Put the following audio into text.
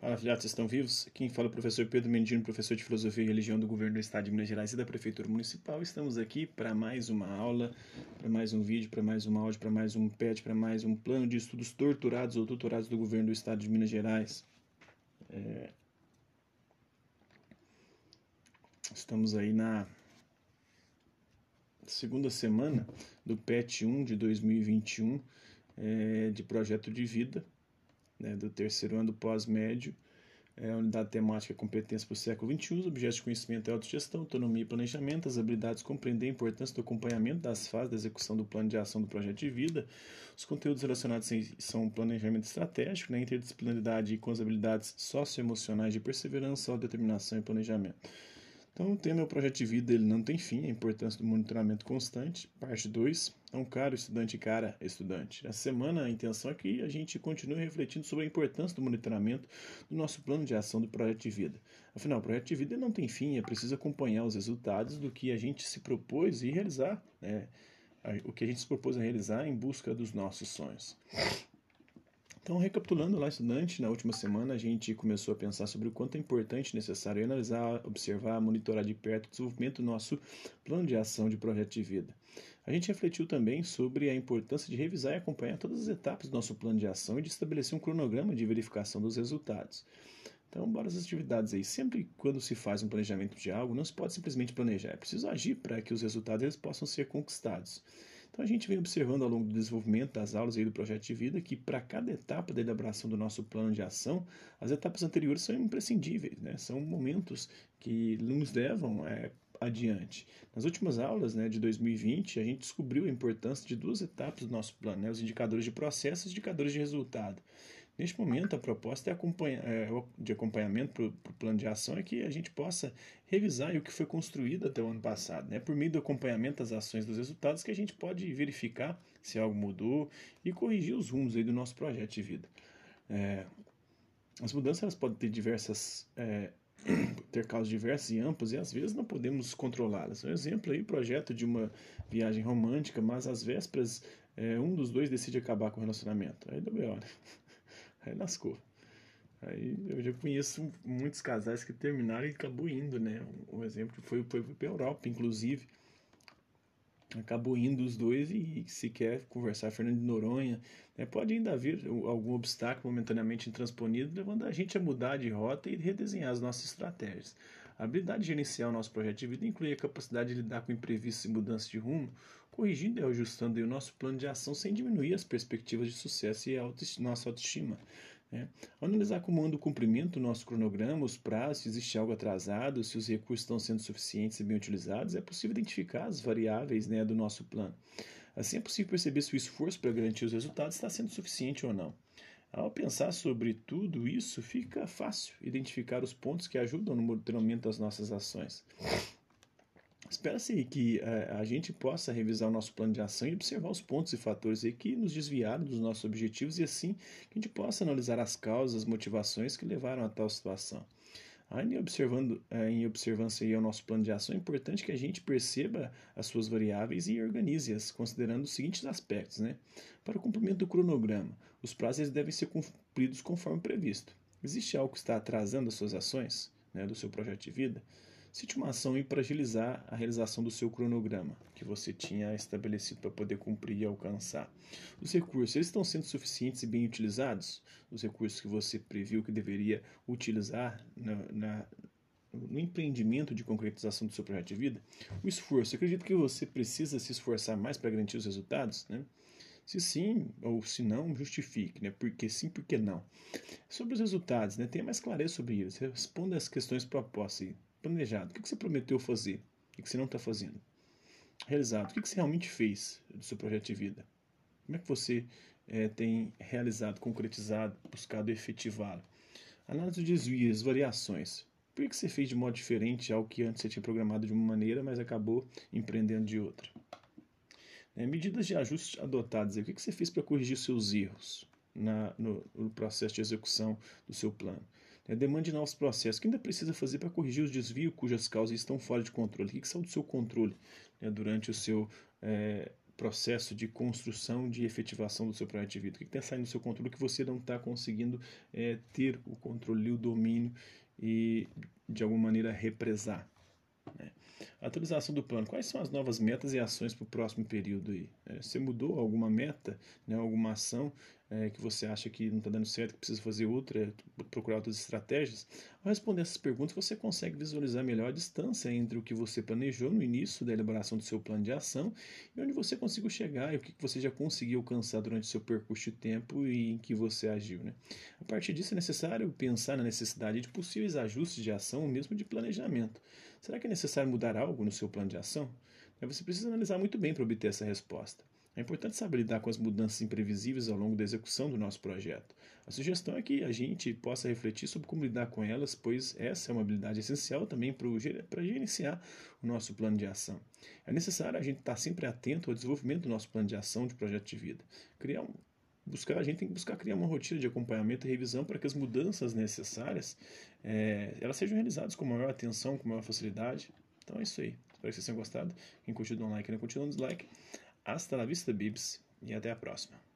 Fala, filhotes, estão vivos? Quem fala é o professor Pedro Mendino, professor de Filosofia e Religião do Governo do Estado de Minas Gerais e da Prefeitura Municipal. Estamos aqui para mais uma aula, para mais um vídeo, para mais um áudio, para mais um PET, para mais um plano de estudos torturados ou tutorados do Governo do Estado de Minas Gerais. É... Estamos aí na segunda semana do PET 1 de 2021 é, de projeto de vida né, do terceiro ano do pós-médio, é a unidade temática competência para o século XXI, os objetos de conhecimento e autogestão, autonomia e planejamento, as habilidades compreender a importância do acompanhamento das fases da execução do plano de ação do projeto de vida, os conteúdos relacionados são planejamento estratégico, né, interdisciplinaridade com as habilidades socioemocionais de perseverança, autodeterminação e planejamento. Então, o tema é o projeto de vida, ele não tem fim, a importância do monitoramento constante. Parte 2, é um caro estudante cara estudante. Essa semana a intenção é que a gente continue refletindo sobre a importância do monitoramento do nosso plano de ação do projeto de vida. Afinal, o projeto de vida não tem fim, é preciso acompanhar os resultados do que a gente se propôs e realizar, né? o que a gente se propôs a realizar em busca dos nossos sonhos. Então, recapitulando lá, estudante, na última semana a gente começou a pensar sobre o quanto é importante necessário analisar, observar, monitorar de perto o desenvolvimento do nosso plano de ação de projeto de vida. A gente refletiu também sobre a importância de revisar e acompanhar todas as etapas do nosso plano de ação e de estabelecer um cronograma de verificação dos resultados. Então, bora as atividades aí. Sempre quando se faz um planejamento de algo, não se pode simplesmente planejar, é preciso agir para que os resultados possam ser conquistados. Então a gente vem observando ao longo do desenvolvimento das aulas aí do projeto de vida que para cada etapa da elaboração do nosso plano de ação, as etapas anteriores são imprescindíveis, né? são momentos que nos levam é, adiante. Nas últimas aulas né, de 2020, a gente descobriu a importância de duas etapas do nosso plano, né, os indicadores de processo e os indicadores de resultado. Neste momento, a proposta é acompanha, é, de acompanhamento para o plano de ação é que a gente possa revisar o que foi construído até o ano passado. Né? Por meio do acompanhamento das ações dos resultados que a gente pode verificar se algo mudou e corrigir os rumos aí do nosso projeto de vida. É, as mudanças elas podem ter diversas é, ter causas diversas e amplas e às vezes não podemos controlá-las. Um exemplo aí, projeto de uma viagem romântica, mas às vésperas é, um dos dois decide acabar com o relacionamento. Aí deu B.O., né? Aí lascou. Aí eu já conheço muitos casais que terminaram e acabou indo, né? Um exemplo foi, foi para a Europa, inclusive. Acabou indo os dois e se quer conversar Fernando de Noronha, né? pode ainda haver algum obstáculo momentaneamente intransponível, levando a gente a mudar de rota e redesenhar as nossas estratégias. A habilidade de gerenciar o nosso projeto de vida inclui a capacidade de lidar com imprevistos e mudanças de rumo, corrigindo e ajustando o nosso plano de ação sem diminuir as perspectivas de sucesso e a nossa autoestima. Né? Analisar como anda o cumprimento do nosso cronograma, os prazos, se existe algo atrasado, se os recursos estão sendo suficientes e bem utilizados, é possível identificar as variáveis né, do nosso plano. Assim é possível perceber se o esforço para garantir os resultados está sendo suficiente ou não. Ao pensar sobre tudo isso, fica fácil identificar os pontos que ajudam no monitoramento das nossas ações. Espera-se que uh, a gente possa revisar o nosso plano de ação e observar os pontos e fatores que nos desviaram dos nossos objetivos e assim que a gente possa analisar as causas, as motivações que levaram a tal situação. Ainda observando, eh, em observância ao nosso plano de ação, é importante que a gente perceba as suas variáveis e organize-as, considerando os seguintes aspectos. Né? Para o cumprimento do cronograma, os prazos devem ser cumpridos conforme previsto. Existe algo que está atrasando as suas ações, né, do seu projeto de vida? Cite uma ação para agilizar a realização do seu cronograma, que você tinha estabelecido para poder cumprir e alcançar. Os recursos, eles estão sendo suficientes e bem utilizados? Os recursos que você previu que deveria utilizar na, na no empreendimento de concretização do seu projeto de vida? O esforço, acredito que você precisa se esforçar mais para garantir os resultados, né? Se sim ou se não, justifique, né? Porque sim, porque não. Sobre os resultados, né? Tenha mais clareza sobre eles. Responda as questões propostas planejado. O que você prometeu fazer? O que você não está fazendo? Realizado. O que você realmente fez do seu projeto de vida? Como é que você é, tem realizado, concretizado, buscado efetivá-lo? Análise de desvios, variações. Por que você fez de modo diferente algo que antes você tinha programado de uma maneira, mas acabou empreendendo de outra? É, medidas de ajuste adotadas. O que você fez para corrigir seus erros na, no, no processo de execução do seu plano? É, demande novos processos. O que ainda precisa fazer para corrigir os desvios cujas causas estão fora de controle? O que, saiu do seu controle né, durante o seu é, processo de construção, de efetivação do seu projeto de vida? O que está saindo do seu controle que você não está conseguindo é, ter o controle, o domínio e, de alguma maneira, represar? Né? Atualização do plano. Quais são as novas metas e ações para o próximo período aí? É, você mudou alguma meta, né, alguma ação é, que você acha que não está dando certo, que precisa fazer outra, procurar outras estratégias? Ao responder essas perguntas, você consegue visualizar melhor a distância entre o que você planejou no início da elaboração do seu plano de ação e onde você conseguiu chegar e o que você já conseguiu alcançar durante o seu percurso de tempo e em que você agiu. Né? A partir disso, é necessário pensar na necessidade de possíveis ajustes de ação ou mesmo de planejamento. Será que é necessário mudar algo no seu plano de ação? Você precisa analisar muito bem para obter essa resposta. É importante saber lidar com as mudanças imprevisíveis ao longo da execução do nosso projeto. A sugestão é que a gente possa refletir sobre como lidar com elas, pois essa é uma habilidade essencial também para gerenciar o nosso plano de ação. É necessário a gente estar sempre atento ao desenvolvimento do nosso plano de ação de projeto de vida. Criar um, buscar, a gente tem que buscar criar uma rotina de acompanhamento e revisão para que as mudanças necessárias é, elas sejam realizadas com maior atenção, com maior facilidade. Então é isso aí. Espero que vocês tenham gostado. Quem curtiu, dá um like, quem não curtiu, dá um dislike. Hasta la vista, Bibs, e até a próxima.